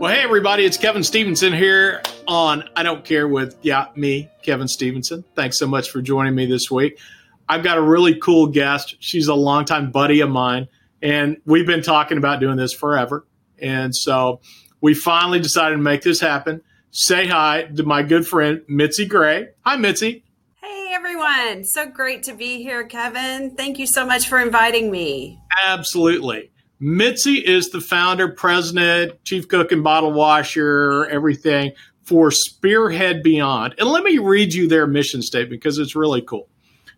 Well, hey, everybody, it's Kevin Stevenson here on I Don't Care with, yeah, me, Kevin Stevenson. Thanks so much for joining me this week. I've got a really cool guest. She's a longtime buddy of mine, and we've been talking about doing this forever. And so we finally decided to make this happen. Say hi to my good friend, Mitzi Gray. Hi, Mitzi. Hey, everyone. So great to be here, Kevin. Thank you so much for inviting me. Absolutely. Mitzi is the founder, president, chief cook and bottle washer, everything for Speerhead Beyond. And let me read you their mission statement because it's really cool.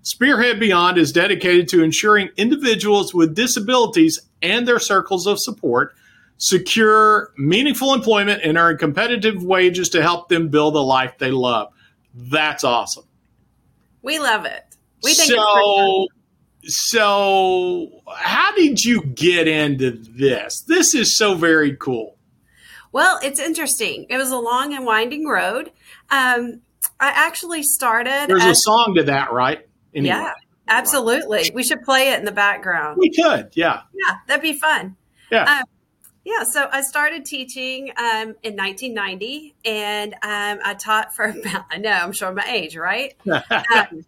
Speerhead Beyond is dedicated to ensuring individuals with disabilities and their circles of support secure meaningful employment and earn competitive wages to help them build a life they love. That's awesome. We love it. We think so so how did you get into this? This is so very cool. Well it's interesting. It was a long and winding road. Um, i actually started there's as, a song to that right? Anyway. yeah absolutely. We should play it in the background. We could yeah. Yeah that'd be fun. Yeah. Um, yeah, so I started teaching um, in 1990, and um, I taught for about, I know, I'm showing my age, right? um,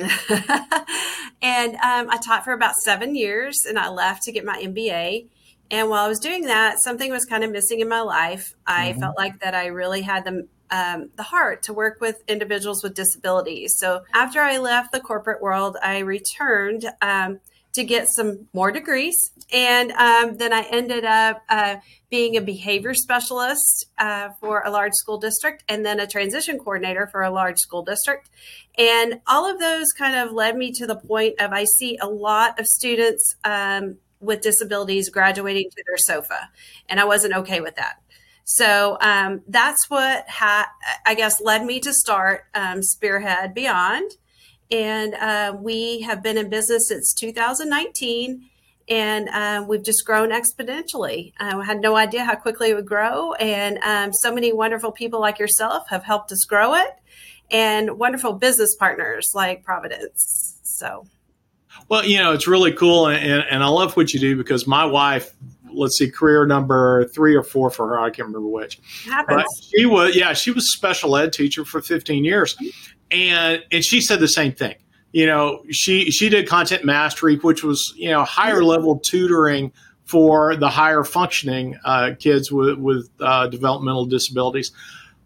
and um, I taught for about seven years and I left to get my MBA. And while I was doing that, something was kind of missing in my life. I mm-hmm. felt like that I really had the, um, the heart to work with individuals with disabilities. So after I left the corporate world, I returned um, to get some more degrees. And um, then I ended up uh, being a behavior specialist uh, for a large school district and then a transition coordinator for a large school district. And all of those kind of led me to the point of I see a lot of students um, with disabilities graduating to their sofa. And I wasn't okay with that. So um, that's what ha- I guess led me to start um, Speerhead Beyond and uh, we have been in business since 2019 and uh, we've just grown exponentially. I had no idea how quickly it would grow, and um, so many wonderful people like yourself have helped us grow it, and wonderful business partners like Providence. So, well, you know, it's really cool, and, and I love what you do because my wife let's see, career number three or four for her. I can't remember which. Happens. But she was, yeah, she was special ed teacher for 15 years and and she said the same thing. You know, she she did content mastery, which was you know higher level tutoring for the higher functioning uh, kids with with uh, developmental disabilities.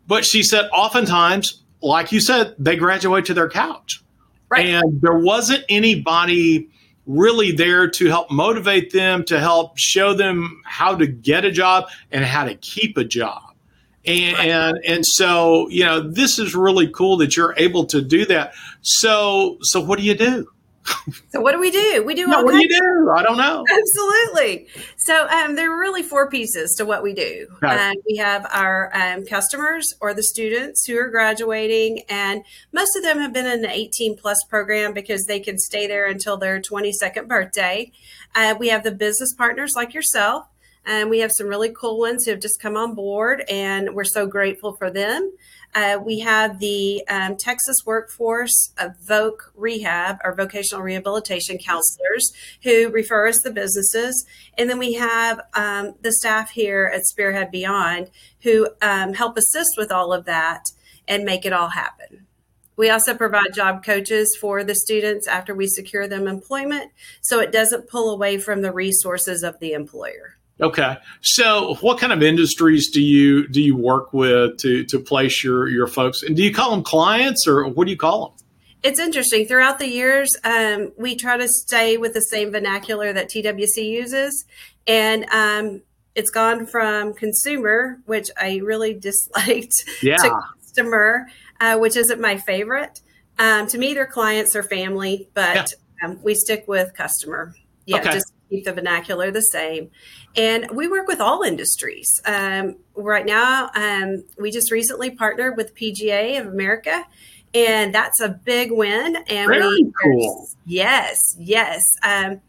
But she said oftentimes, like you said, they graduate to their couch, right. and there wasn't anybody really there to help motivate them, to help show them how to get a job and how to keep a job. And, right. and and so you know this is really cool that you're able to do that. So so what do you do? so what do we do? We do no, what do you do? I don't know. Absolutely. So um, there are really four pieces to what we do. Right. Um, we have our um, customers or the students who are graduating, and most of them have been in the 18 plus program because they can stay there until their 22nd birthday. Uh, we have the business partners like yourself and we have some really cool ones who have just come on board, and we're so grateful for them. Uh, we have the um, Texas Workforce of VOC Rehab, or vocational rehabilitation counselors, who refer us the businesses. And then we have um, the staff here at Speerhead Beyond who um, help assist with all of that and make it all happen. We also provide job coaches for the students after we secure them employment so it doesn't pull away from the resources of the employer. Okay. So what kind of industries do you do you work with to to place your your folks? And do you call them clients or what do you call them? It's interesting. Throughout the years, um, we try to stay with the same vernacular that TWC uses, and um, it's gone from consumer, which I really disliked, yeah. to customer, uh, which isn't my favorite. Um, to me, they're clients or family, but yeah. Um, we stick with customer. Yeah, okay. just keep the vernacular the same. And we work with all industries. Um, right now, um, we just recently partnered with PGA of America, and that's a big win. And Very we, cool. Yes, yes. Um,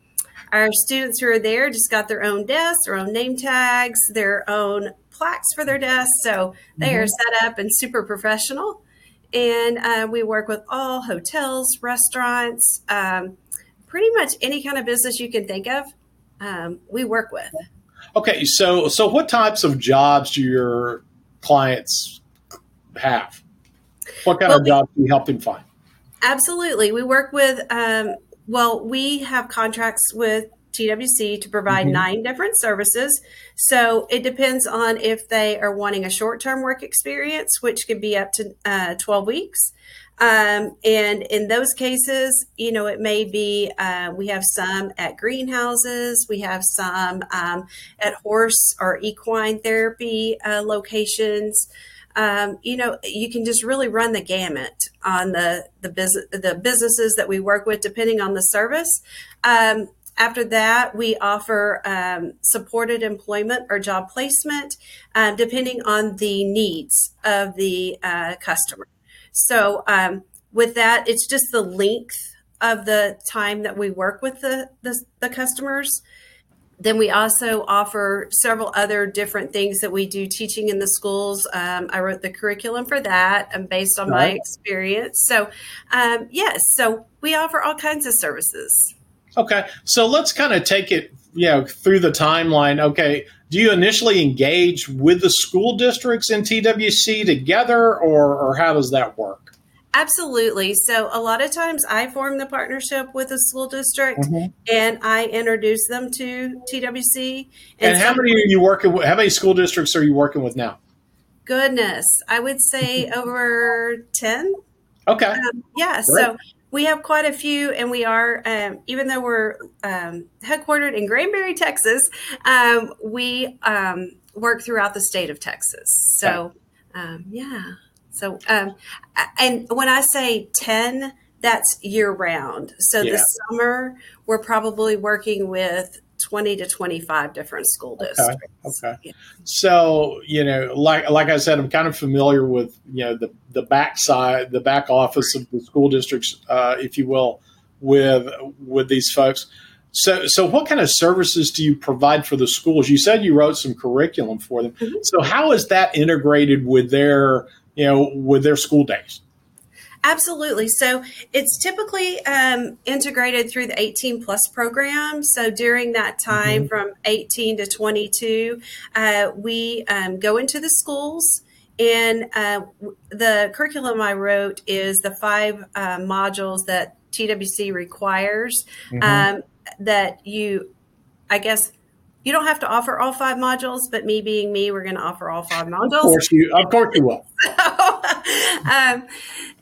our students who are there just got their own desks, their own name tags, their own plaques for their desks. So they mm-hmm. are set up and super professional. And uh, we work with all hotels, restaurants, um, pretty much any kind of business you can think of, um, we work with. Okay, so so what types of jobs do your clients have? What kind well, of jobs do you help them find? Absolutely, we work with. Um, well, we have contracts with TWC to provide mm-hmm. nine different services. So it depends on if they are wanting a short term work experience, which could be up to uh, 12 weeks. Um, and in those cases, you know, it may be uh, we have some at greenhouses, we have some um, at horse or equine therapy uh, locations. Um, you know, you can just really run the gamut on the the business the businesses that we work with, depending on the service. Um, after that, we offer um, supported employment or job placement, uh, depending on the needs of the uh, customer. So, um, with that, it's just the length of the time that we work with the, the, the customers. Then we also offer several other different things that we do teaching in the schools. Um, I wrote the curriculum for that and um, based on right. my experience. So, um, yes, so we offer all kinds of services. Okay, so let's kind of take it, you know, through the timeline. Okay, do you initially engage with the school districts in TWC together, or, or how does that work? Absolutely. So a lot of times I form the partnership with a school district mm-hmm. and I introduce them to TWC. And, and how many are you working with? How many school districts are you working with now? Goodness, I would say over 10. Okay. Um, yeah. Great. So we have quite a few, and we are, um, even though we're um, headquartered in Granbury, Texas, um, we um, work throughout the state of Texas. So, um, yeah. So, um, and when I say 10, that's year round. So yeah. this summer, we're probably working with 20 to 25 different school districts. Okay. okay. Yeah. So, you know, like like I said, I'm kind of familiar with, you know, the the back side, the back office of the school districts, uh, if you will, with with these folks. So, so what kind of services do you provide for the schools? You said you wrote some curriculum for them. Mm-hmm. So, how is that integrated with their, you know, with their school days? Absolutely. So it's typically um, integrated through the 18 plus program. So during that time mm-hmm. from 18 to 22, uh, we um, go into the schools. And uh, the curriculum I wrote is the five uh, modules that TWC requires mm-hmm. um, that you, I guess, you don't have to offer all five modules, but me being me, we're going to offer all five modules. Of course you, of course you will. so, um,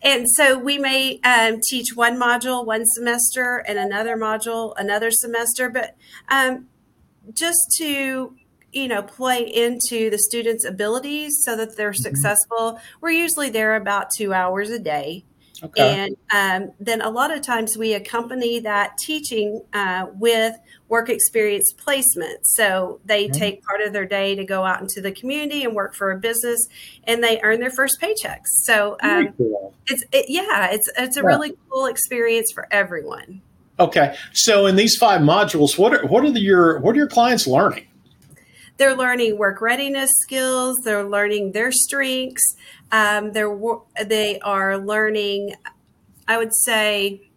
and so we may um, teach one module one semester and another module another semester, but um, just to you know play into the students' abilities so that they're mm-hmm. successful. We're usually there about two hours a day. Okay. And um, then a lot of times we accompany that teaching uh, with work experience placement. So they mm-hmm. take part of their day to go out into the community and work for a business, and they earn their first paychecks. So um, cool. it's it, yeah, it's it's a yeah. really cool experience for everyone. Okay, so in these five modules, what are what are the, your what are your clients learning? They're learning work readiness skills. They're learning their strengths. Um, they're they are learning. I would say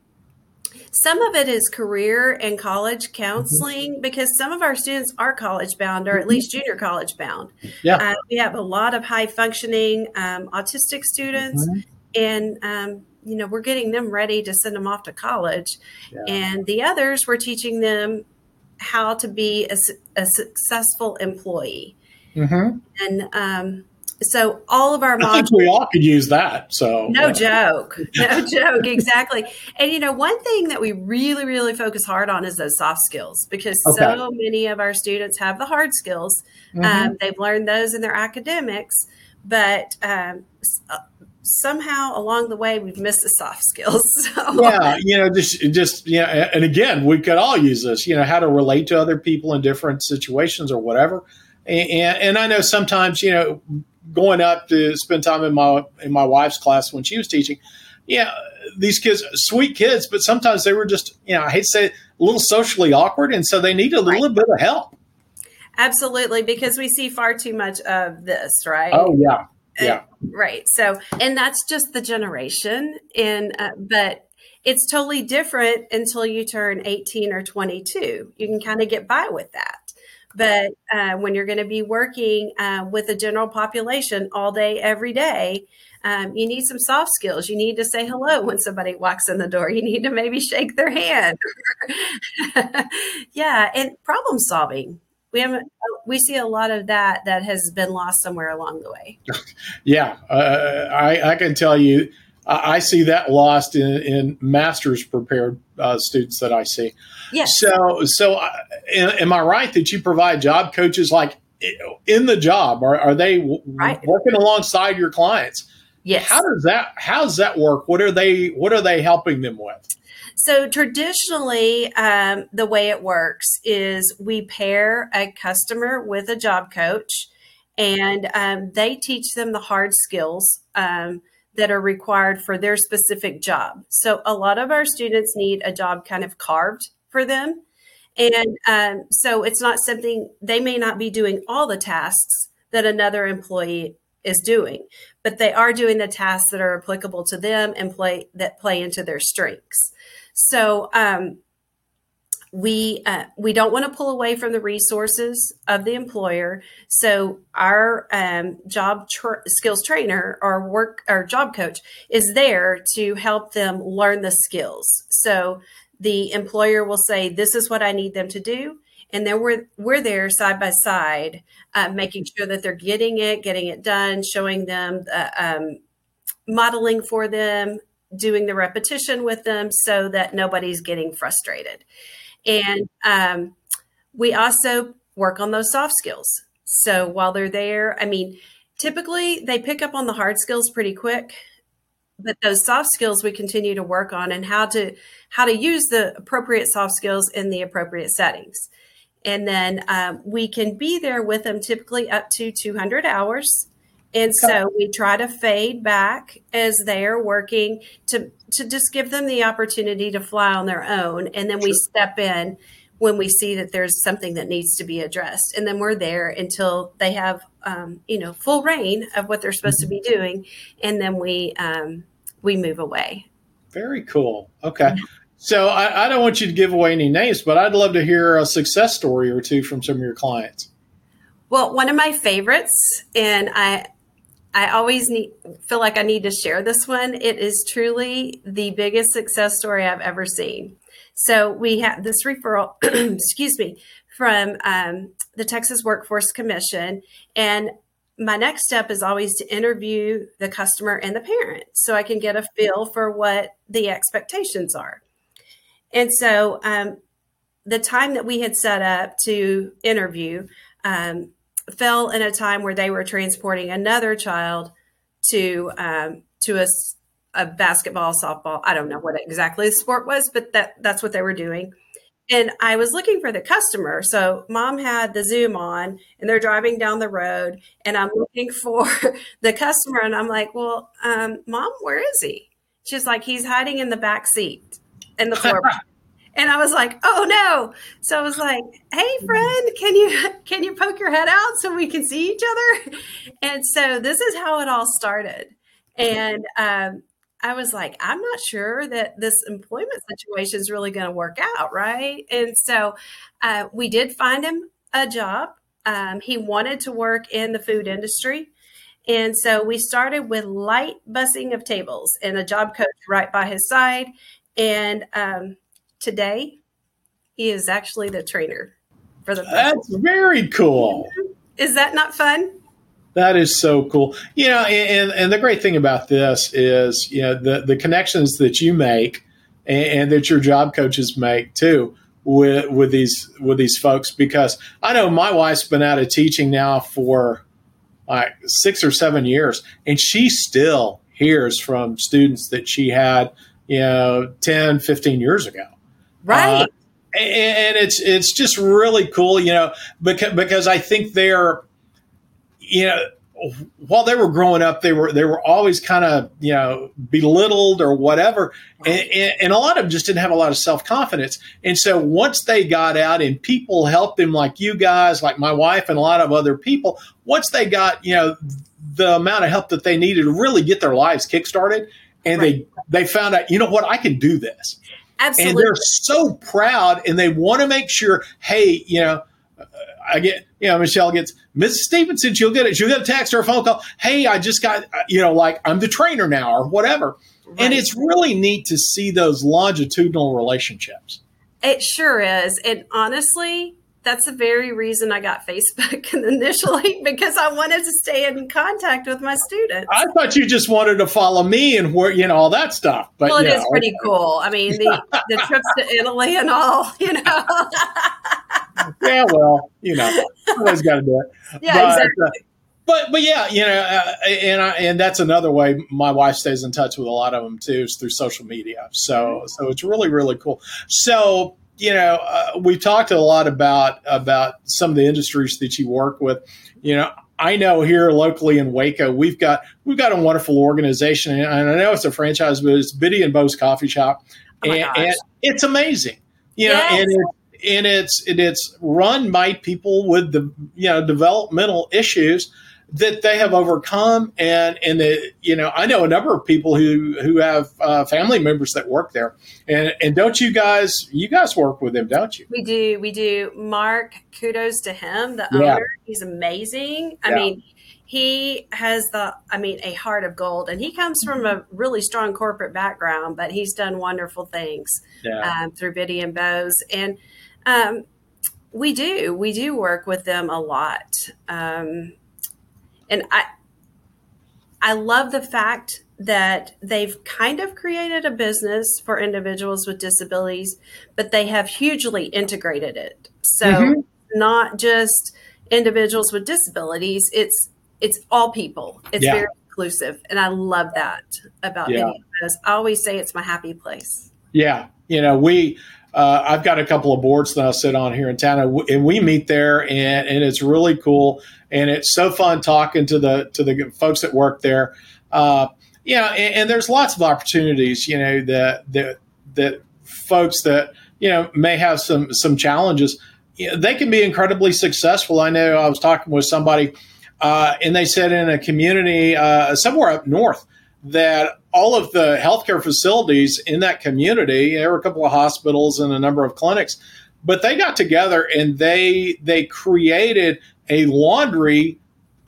some of it is career and college counseling mm-hmm. because some of our students are college bound or at least mm-hmm. junior college bound. Yeah, uh, we have a lot of high functioning um, autistic students, mm-hmm. and um, you know we're getting them ready to send them off to college, yeah. and the others we're teaching them how to be a, a successful employee. Mm-hmm. And um, so all of our modules, I think we all could use that. So no joke, no joke, exactly. And you know, one thing that we really, really focus hard on is those soft skills because okay. so many of our students have the hard skills. Mm-hmm. Um, they've learned those in their academics, but um, somehow along the way we've missed the soft skills. So. Yeah, you know, just just yeah, and again, we could all use this. You know, how to relate to other people in different situations or whatever. And, and, and I know sometimes you know going up to spend time in my in my wife's class when she was teaching. Yeah, these kids, sweet kids, but sometimes they were just you know I hate to say it, a little socially awkward, and so they need a little right. bit of help. Absolutely, because we see far too much of this, right? Oh yeah, yeah. right. So, and that's just the generation. And, uh, but it's totally different until you turn 18 or 22. You can kind of get by with that. But uh, when you're going to be working uh, with the general population all day, every day, um, you need some soft skills. You need to say hello when somebody walks in the door. You need to maybe shake their hand. yeah, and problem solving. We have we see a lot of that that has been lost somewhere along the way. yeah, uh, I, I can tell you I see that lost in, in master's prepared uh, students that I see. Yes. So, so uh, am I right that you provide job coaches like in the job? Are, are they right. working alongside your clients? Yes. How does that How does that work? What are they What are they helping them with? So traditionally, um, the way it works is we pair a customer with a job coach, and um, they teach them the hard skills. Um, that are required for their specific job. So a lot of our students need a job kind of carved for them. And um, so it's not something they may not be doing all the tasks that another employee is doing, but they are doing the tasks that are applicable to them and play that play into their strengths. So um, we uh, we don't want to pull away from the resources of the employer. So our um, job tra- skills trainer or work or job coach is there to help them learn the skills. So the employer will say, "This is what I need them to do." And then we're we're there side by side, uh, making sure that they're getting it, getting it done, showing them the um, modeling for them, doing the repetition with them, so that nobody's getting frustrated. And um, we also work on those soft skills. So while they're there, I mean, typically they pick up on the hard skills pretty quick but those soft skills we continue to work on and how to how to use the appropriate soft skills in the appropriate settings and then um, we can be there with them typically up to 200 hours and so we try to fade back as they are working to to just give them the opportunity to fly on their own. And then we step in when we see that there's something that needs to be addressed. And then we're there until they have um, you know full reign of what they're supposed mm-hmm. to be mm-hmm. doing. And then we um, we move away. Very cool. Okay. So I, I don't want you to give away any names, but I'd love to hear a success story or two from some of your clients. Well, one of my favorites, and I I always need, feel like I need to share this one. It is truly the biggest success story I've ever seen. So we have this referral, excuse me, from um, the Texas Workforce Commission. And my next step is always to interview the customer and the parent so I can get a feel for what the expectations are. And so um, the time that we had set up to interview, um, fell in a time where they were transporting another child to um, to a, a basketball, softball. I don't know what exactly the sport was, but that that's what they were doing. And I was looking for the customer. So mom had the Zoom on and they're driving down the road and I'm looking for the customer and I'm like, well, um, mom, where is he? She's like, he's hiding in the back seat in the floor. and I was like, "Oh no!" So I was like, "Hey, friend, can you can you poke your head out so we can see each other?" And so this is how it all started. And um, I was like, "I'm not sure that this employment situation is really going to work out, right?" And so uh, we did find him a job. Um, he wanted to work in the food industry. And so we started with light bussing of tables and a job coach right by his side. And um, today, he is actually the trainer for the. That's very cool. Is that not fun? That is so cool. You know, and, and the great thing about this is, you know, the, the connections that you make and, and that your job coaches make too with with these with these folks because I know my wife's been out of teaching now for like six or seven years and she still hears from students that she had you know 10 15 years ago Right. Uh, and it's it's just really cool, you know, because because I think they're, you know, while they were growing up, they were they were always kind of you know belittled or whatever, and, and, a lot of them just didn't have a lot of self confidence. And so once they got out and people helped them, like you guys, like my wife, and a lot of other people, once they got you know the amount of help that they needed to really get their lives kickstarted, and right. they they found out, you know what, I can do this. Absolutely. And they're so proud and they want to make sure, hey, you know, I get, you know, Michelle gets Mrs. Stevenson. She'll get it. She'll get a text or a phone call. Hey, I just got, uh, you know, like I'm the trainer now or whatever. Right. And it's really neat to see those longitudinal relationships. It sure is. And honestly, that's the very reason I got Facebook initially because I wanted to stay in contact with my students. I thought you just wanted to follow me and where you know all that stuff. But well, it is pretty okay. cool. I mean, the the trips to Italy and all, you know. yeah, well, you know, always got to do it. Yeah, but, exactly. Uh, but but yeah, you know, uh, and I, and that's another way my wife stays in touch with a lot of them too is through social media. So so it's really really cool. So you know, uh, we talked a lot about about some of the industries that you work with. You know, I know here locally in Waco, we've got we've got a wonderful organization, and I know it's a franchise, but it's Bitty and Beau's Coffee Shop, oh and, and, it's amazing. You know, and it, and it's and it's run by people with the you know developmental issues that they have overcome. And and the, you know I know a number of people who who have uh, family members that work there. And and don't you guys you guys work with them don't you? We do. We do. Mark kudos to him the owner. He's amazing. I yeah. mean he has the I mean a heart of gold. And he comes from a really strong corporate background but he's done wonderful things yeah. um, through Bitty and Beau's and um, we do. We do work with them a lot. Um, and I I love the fact that they've kind of created a business for individuals with disabilities, but they have hugely integrated it. So mm-hmm. not just individuals with disabilities, it's it's all people. It's yeah. very inclusive. And I love that about yeah. I always say it's my happy place. Yeah. You know, we uh, I've got a couple of boards that I sit on here in town, and we meet there, and, and it's really cool, and it's so fun talking to the to the folks that work there. Uh, and, and, there's lots of opportunities, you know, that that that folks that you know may have some some challenges. You know, they can be incredibly successful. I know I was talking with somebody, uh, and they said in a community uh, somewhere up north that all of the healthcare facilities in that community, there were a couple of hospitals and a number of clinics, but they got together and they they created a laundry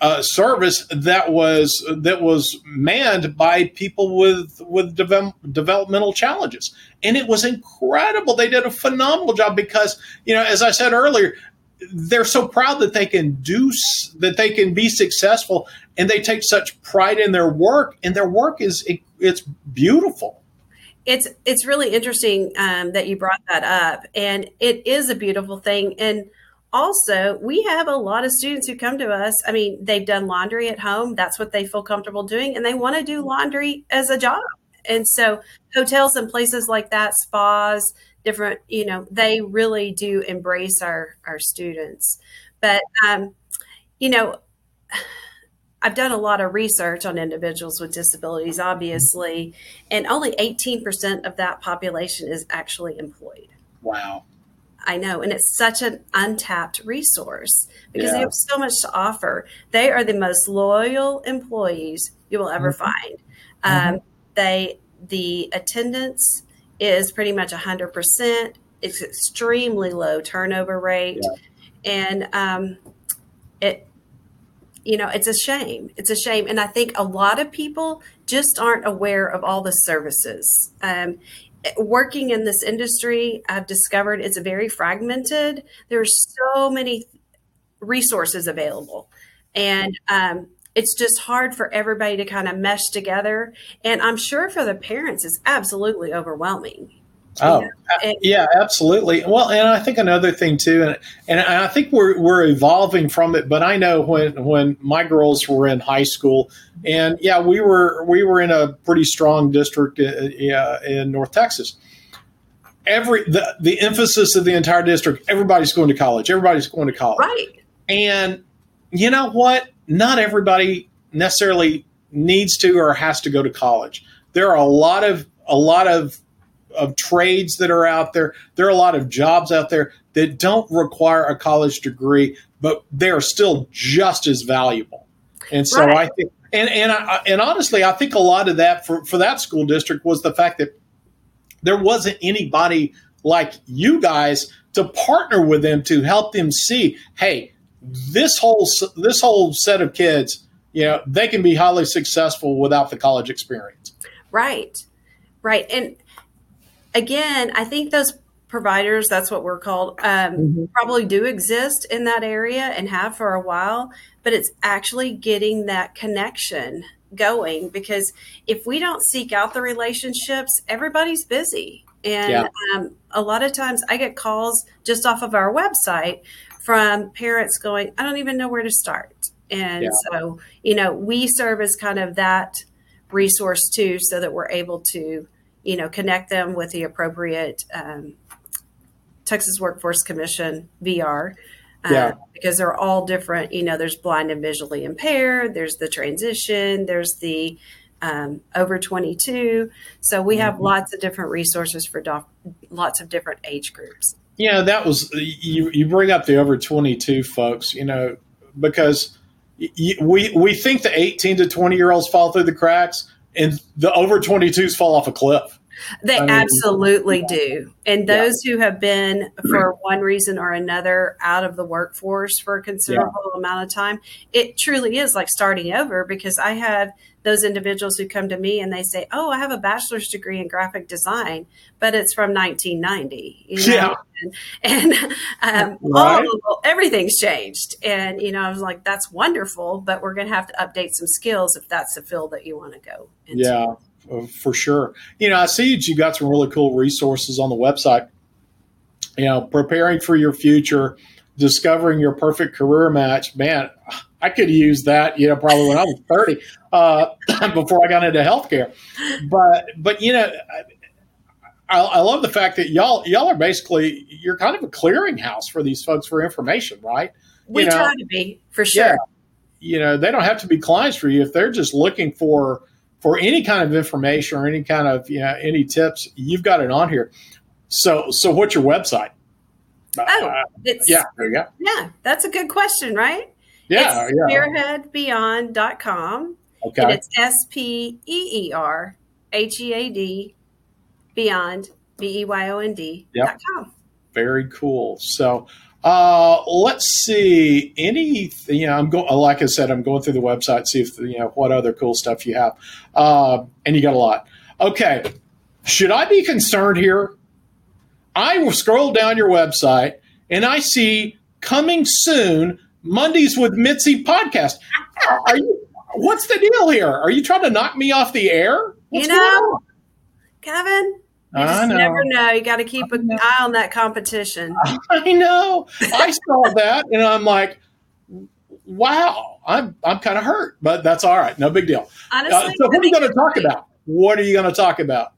uh, service that was that was manned by people with with de- developmental challenges, and it was incredible. They did a phenomenal job because you know, as I said earlier, they're so proud that they can do that they can be successful and they take such pride in their work and their work is it, it's beautiful. It's it's really interesting um, that you brought that up and it is a beautiful thing and also we have a lot of students who come to us i mean they've done laundry at home that's what they feel comfortable doing and they want to do laundry as a job and so hotels and places like that spas different you know they really do embrace our our students but um, you know I've done a lot of research on individuals with disabilities, obviously, and only 18% of that population is actually employed. Wow. I know. And it's such an untapped resource because yeah. they have so much to offer. They are the most loyal employees you will ever mm-hmm. find. Um, mm-hmm. They, the attendance is pretty much 100%. It's extremely low turnover rate. Yeah. And um, it, you know, it's a shame. It's a shame. And I think a lot of people just aren't aware of all the services. Um, working in this industry, I've discovered it's very fragmented. There's so many resources available. And um, it's just hard for everybody to kind of mesh together. And I'm sure for the parents, it's absolutely overwhelming. Oh, yeah, absolutely. Well, and I think another thing too, and and I think we're we're evolving from it. But I know when when my girls were in high school, and yeah, we were we were in a pretty strong district uh, in North Texas. Every the the emphasis of the entire district, everybody's going to college. Everybody's going to college, right? And you know what? Not everybody necessarily needs to or has to go to college. There are a lot of a lot of of trades that are out there. There are a lot of jobs out there that don't require a college degree, but they are still just as valuable. And so right. I think, and and I, and honestly, I think a lot of that for for that school district was the fact that there wasn't anybody like you guys to partner with them to help them see, hey, this whole this whole set of kids, you know, they can be highly successful without the college experience. Right. Right. And again, I think those providers, that's what we're called, um, mm-hmm. probably do exist in that area and have for a while, but it's actually getting that connection going because if we don't seek out the relationships, everybody's busy. And yeah. um, a lot of times I get calls just off of our website from parents going, I don't even know where to start. And yeah. so, you know, we serve as kind of that resource too, so that we're able to, you know, connect them with the appropriate um, Texas Workforce Commission VR. Uh, yeah. Because they're all different. You know, there's blind and visually impaired, there's the transition, there's the um, over 22. So we have mm-hmm. lots of different resources for doc- lots of different age groups. Yeah, that was you. You bring up the over 22 folks, you know, because we we think the 18 to 20 year olds fall through the cracks, and the over 22s fall off a cliff. They I mean, absolutely yeah. do. And those yeah. who have been, for one reason or another, out of the workforce for a considerable yeah. amount of time, it truly is like starting over because I have those individuals who come to me and they say, "Oh, I have a bachelor's degree in graphic design, but it's from 1990." You know? Yeah. And, and um, right. all, everything's changed, and you know, I was like, "That's wonderful," but we're going to have to update some skills if that's the field that you want to go. Into. Yeah, for sure. You know, I see that you got some really cool resources on the website. You know, preparing for your future, discovering your perfect career match. Man, I could use that, you know, probably when I was 30, uh, before I got into healthcare. But, but, you know, I, I, love the fact that y'all, y'all are basically, you're kind of a clearinghouse for these folks for information, right? We you know, try to be for sure. Yeah, you know, they don't have to be clients for you if they're just looking for, for any kind of information or any kind of, you know, any tips, you've got it on here. So, so what's your website? Oh, uh, yeah, there you go. Yeah, that's a good question, right? Yeah, it's yeah. speerheadbeyond.com. Okay. And it's S P E E R H E A D beyond B E Y O N D dot com. Very cool. So uh, let's see. Any, you know, I'm going. Like I said, I'm going through the website, see if you know what other cool stuff you have, uh, and you got a lot. Okay, should I be concerned here? I will scroll down your website and I see coming soon Mondays with Mitzi podcast. Are you? What's the deal here? Are you trying to knock me off the air? What's you know, Kevin. You just know. never know. You got to keep an eye on that competition. I know. I saw that, and I'm like, wow. I'm I'm kind of hurt, but that's all right. No big deal. Honestly, uh, so what are you going to talk about? What are you going to talk about?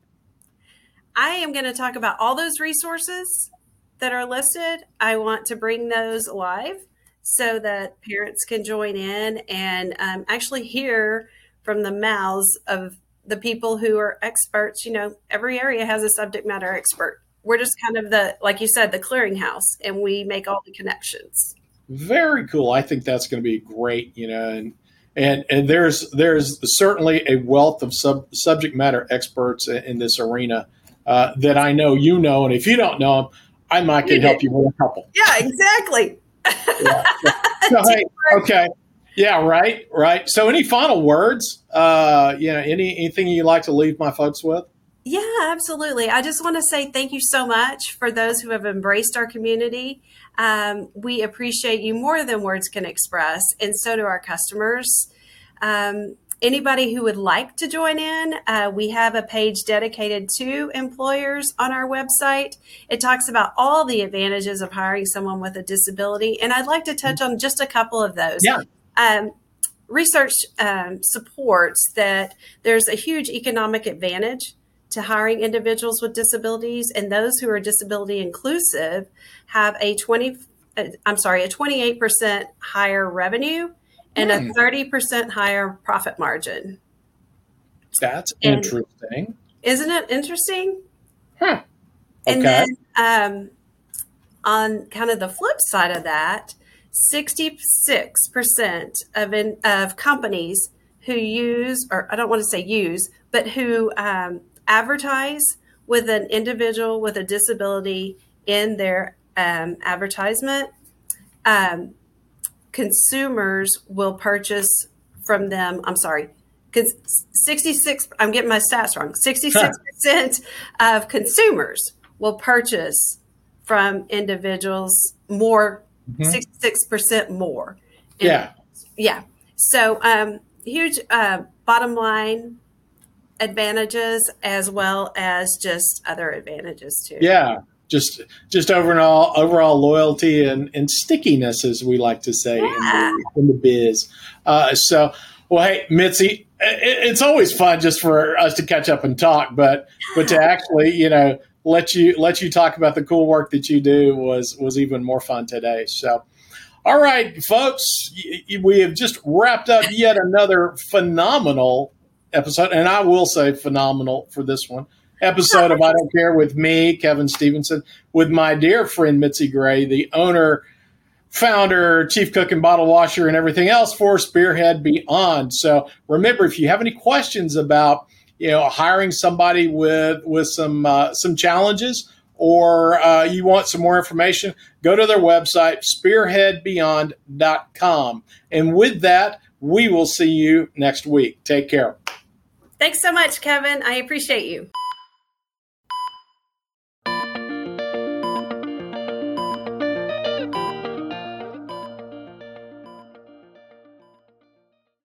I am going to talk about all those resources that are listed. I want to bring those live so that parents can join in and um, actually hear from the mouths of the people who are experts. You know, every area has a subject matter expert. We're just kind of the, like you said, the clearinghouse, and we make all the connections. Very cool. I think that's going to be great. You know, and and and there's there's certainly a wealth of sub, subject matter experts in, in this arena uh, that I know you know, and if you don't know them, I might can help you with a couple. Yeah, exactly yeah. so, hey, okay. Yeah, right, right. So, any final words? Uh, you know, any anything you'd like to leave my folks with? Yeah, absolutely. I just want to say thank you so much for those who have embraced our community. Um, we appreciate you more than words can express, and so do our customers. Um, Anybody who would like to join in, uh, we have a page dedicated to employers on our website. It talks about all the advantages of hiring someone with a disability, and I'd like to touch on just a couple of those. Yeah. Um, research um, supports that there's a huge economic advantage to hiring individuals with disabilities, and those who are disability inclusive have a 20 uh, I'm sorry, a 28% higher revenue and a 30% hmm. higher profit margin. That's and interesting. Isn't it interesting? Huh. Okay. And then um, on kind of the flip side of that, 66% of, in, of companies who use, or I don't want to say use, but who um, advertise with an individual with a disability in their um, advertisement, um, consumers will purchase from them. I'm sorry, because 66, I'm getting my stats wrong. 66% of consumers will purchase from individuals more, mm-hmm. 66% more. And yeah. Yeah. So, um, huge uh, bottom line advantages as well as just other advantages too. Yeah, just just overall overall loyalty and, and stickiness, as we like to say yeah. in, the, in, the, biz. Uh, so, well, hey, Mitzi, it, it's always fun just for us to catch up and talk, but but to actually, you know, let you let you talk about the cool work that you do was was even more fun today. So. All right, folks, we have just wrapped up yet another phenomenal episode, and I will say phenomenal for this one episode of I Don't Care with me, Kevin Stevenson, with my dear friend Mitzi Gray, the owner, founder, chief cook and bottle washer, and everything else for Speerhead Beyond. So remember, if you have any questions about you know hiring somebody with with some uh, some challenges or uh, you want some more information, go to their website, speerheadbeyond.com. And with that, we will see you next week. Take care. Thanks so much, Kevin. I appreciate you.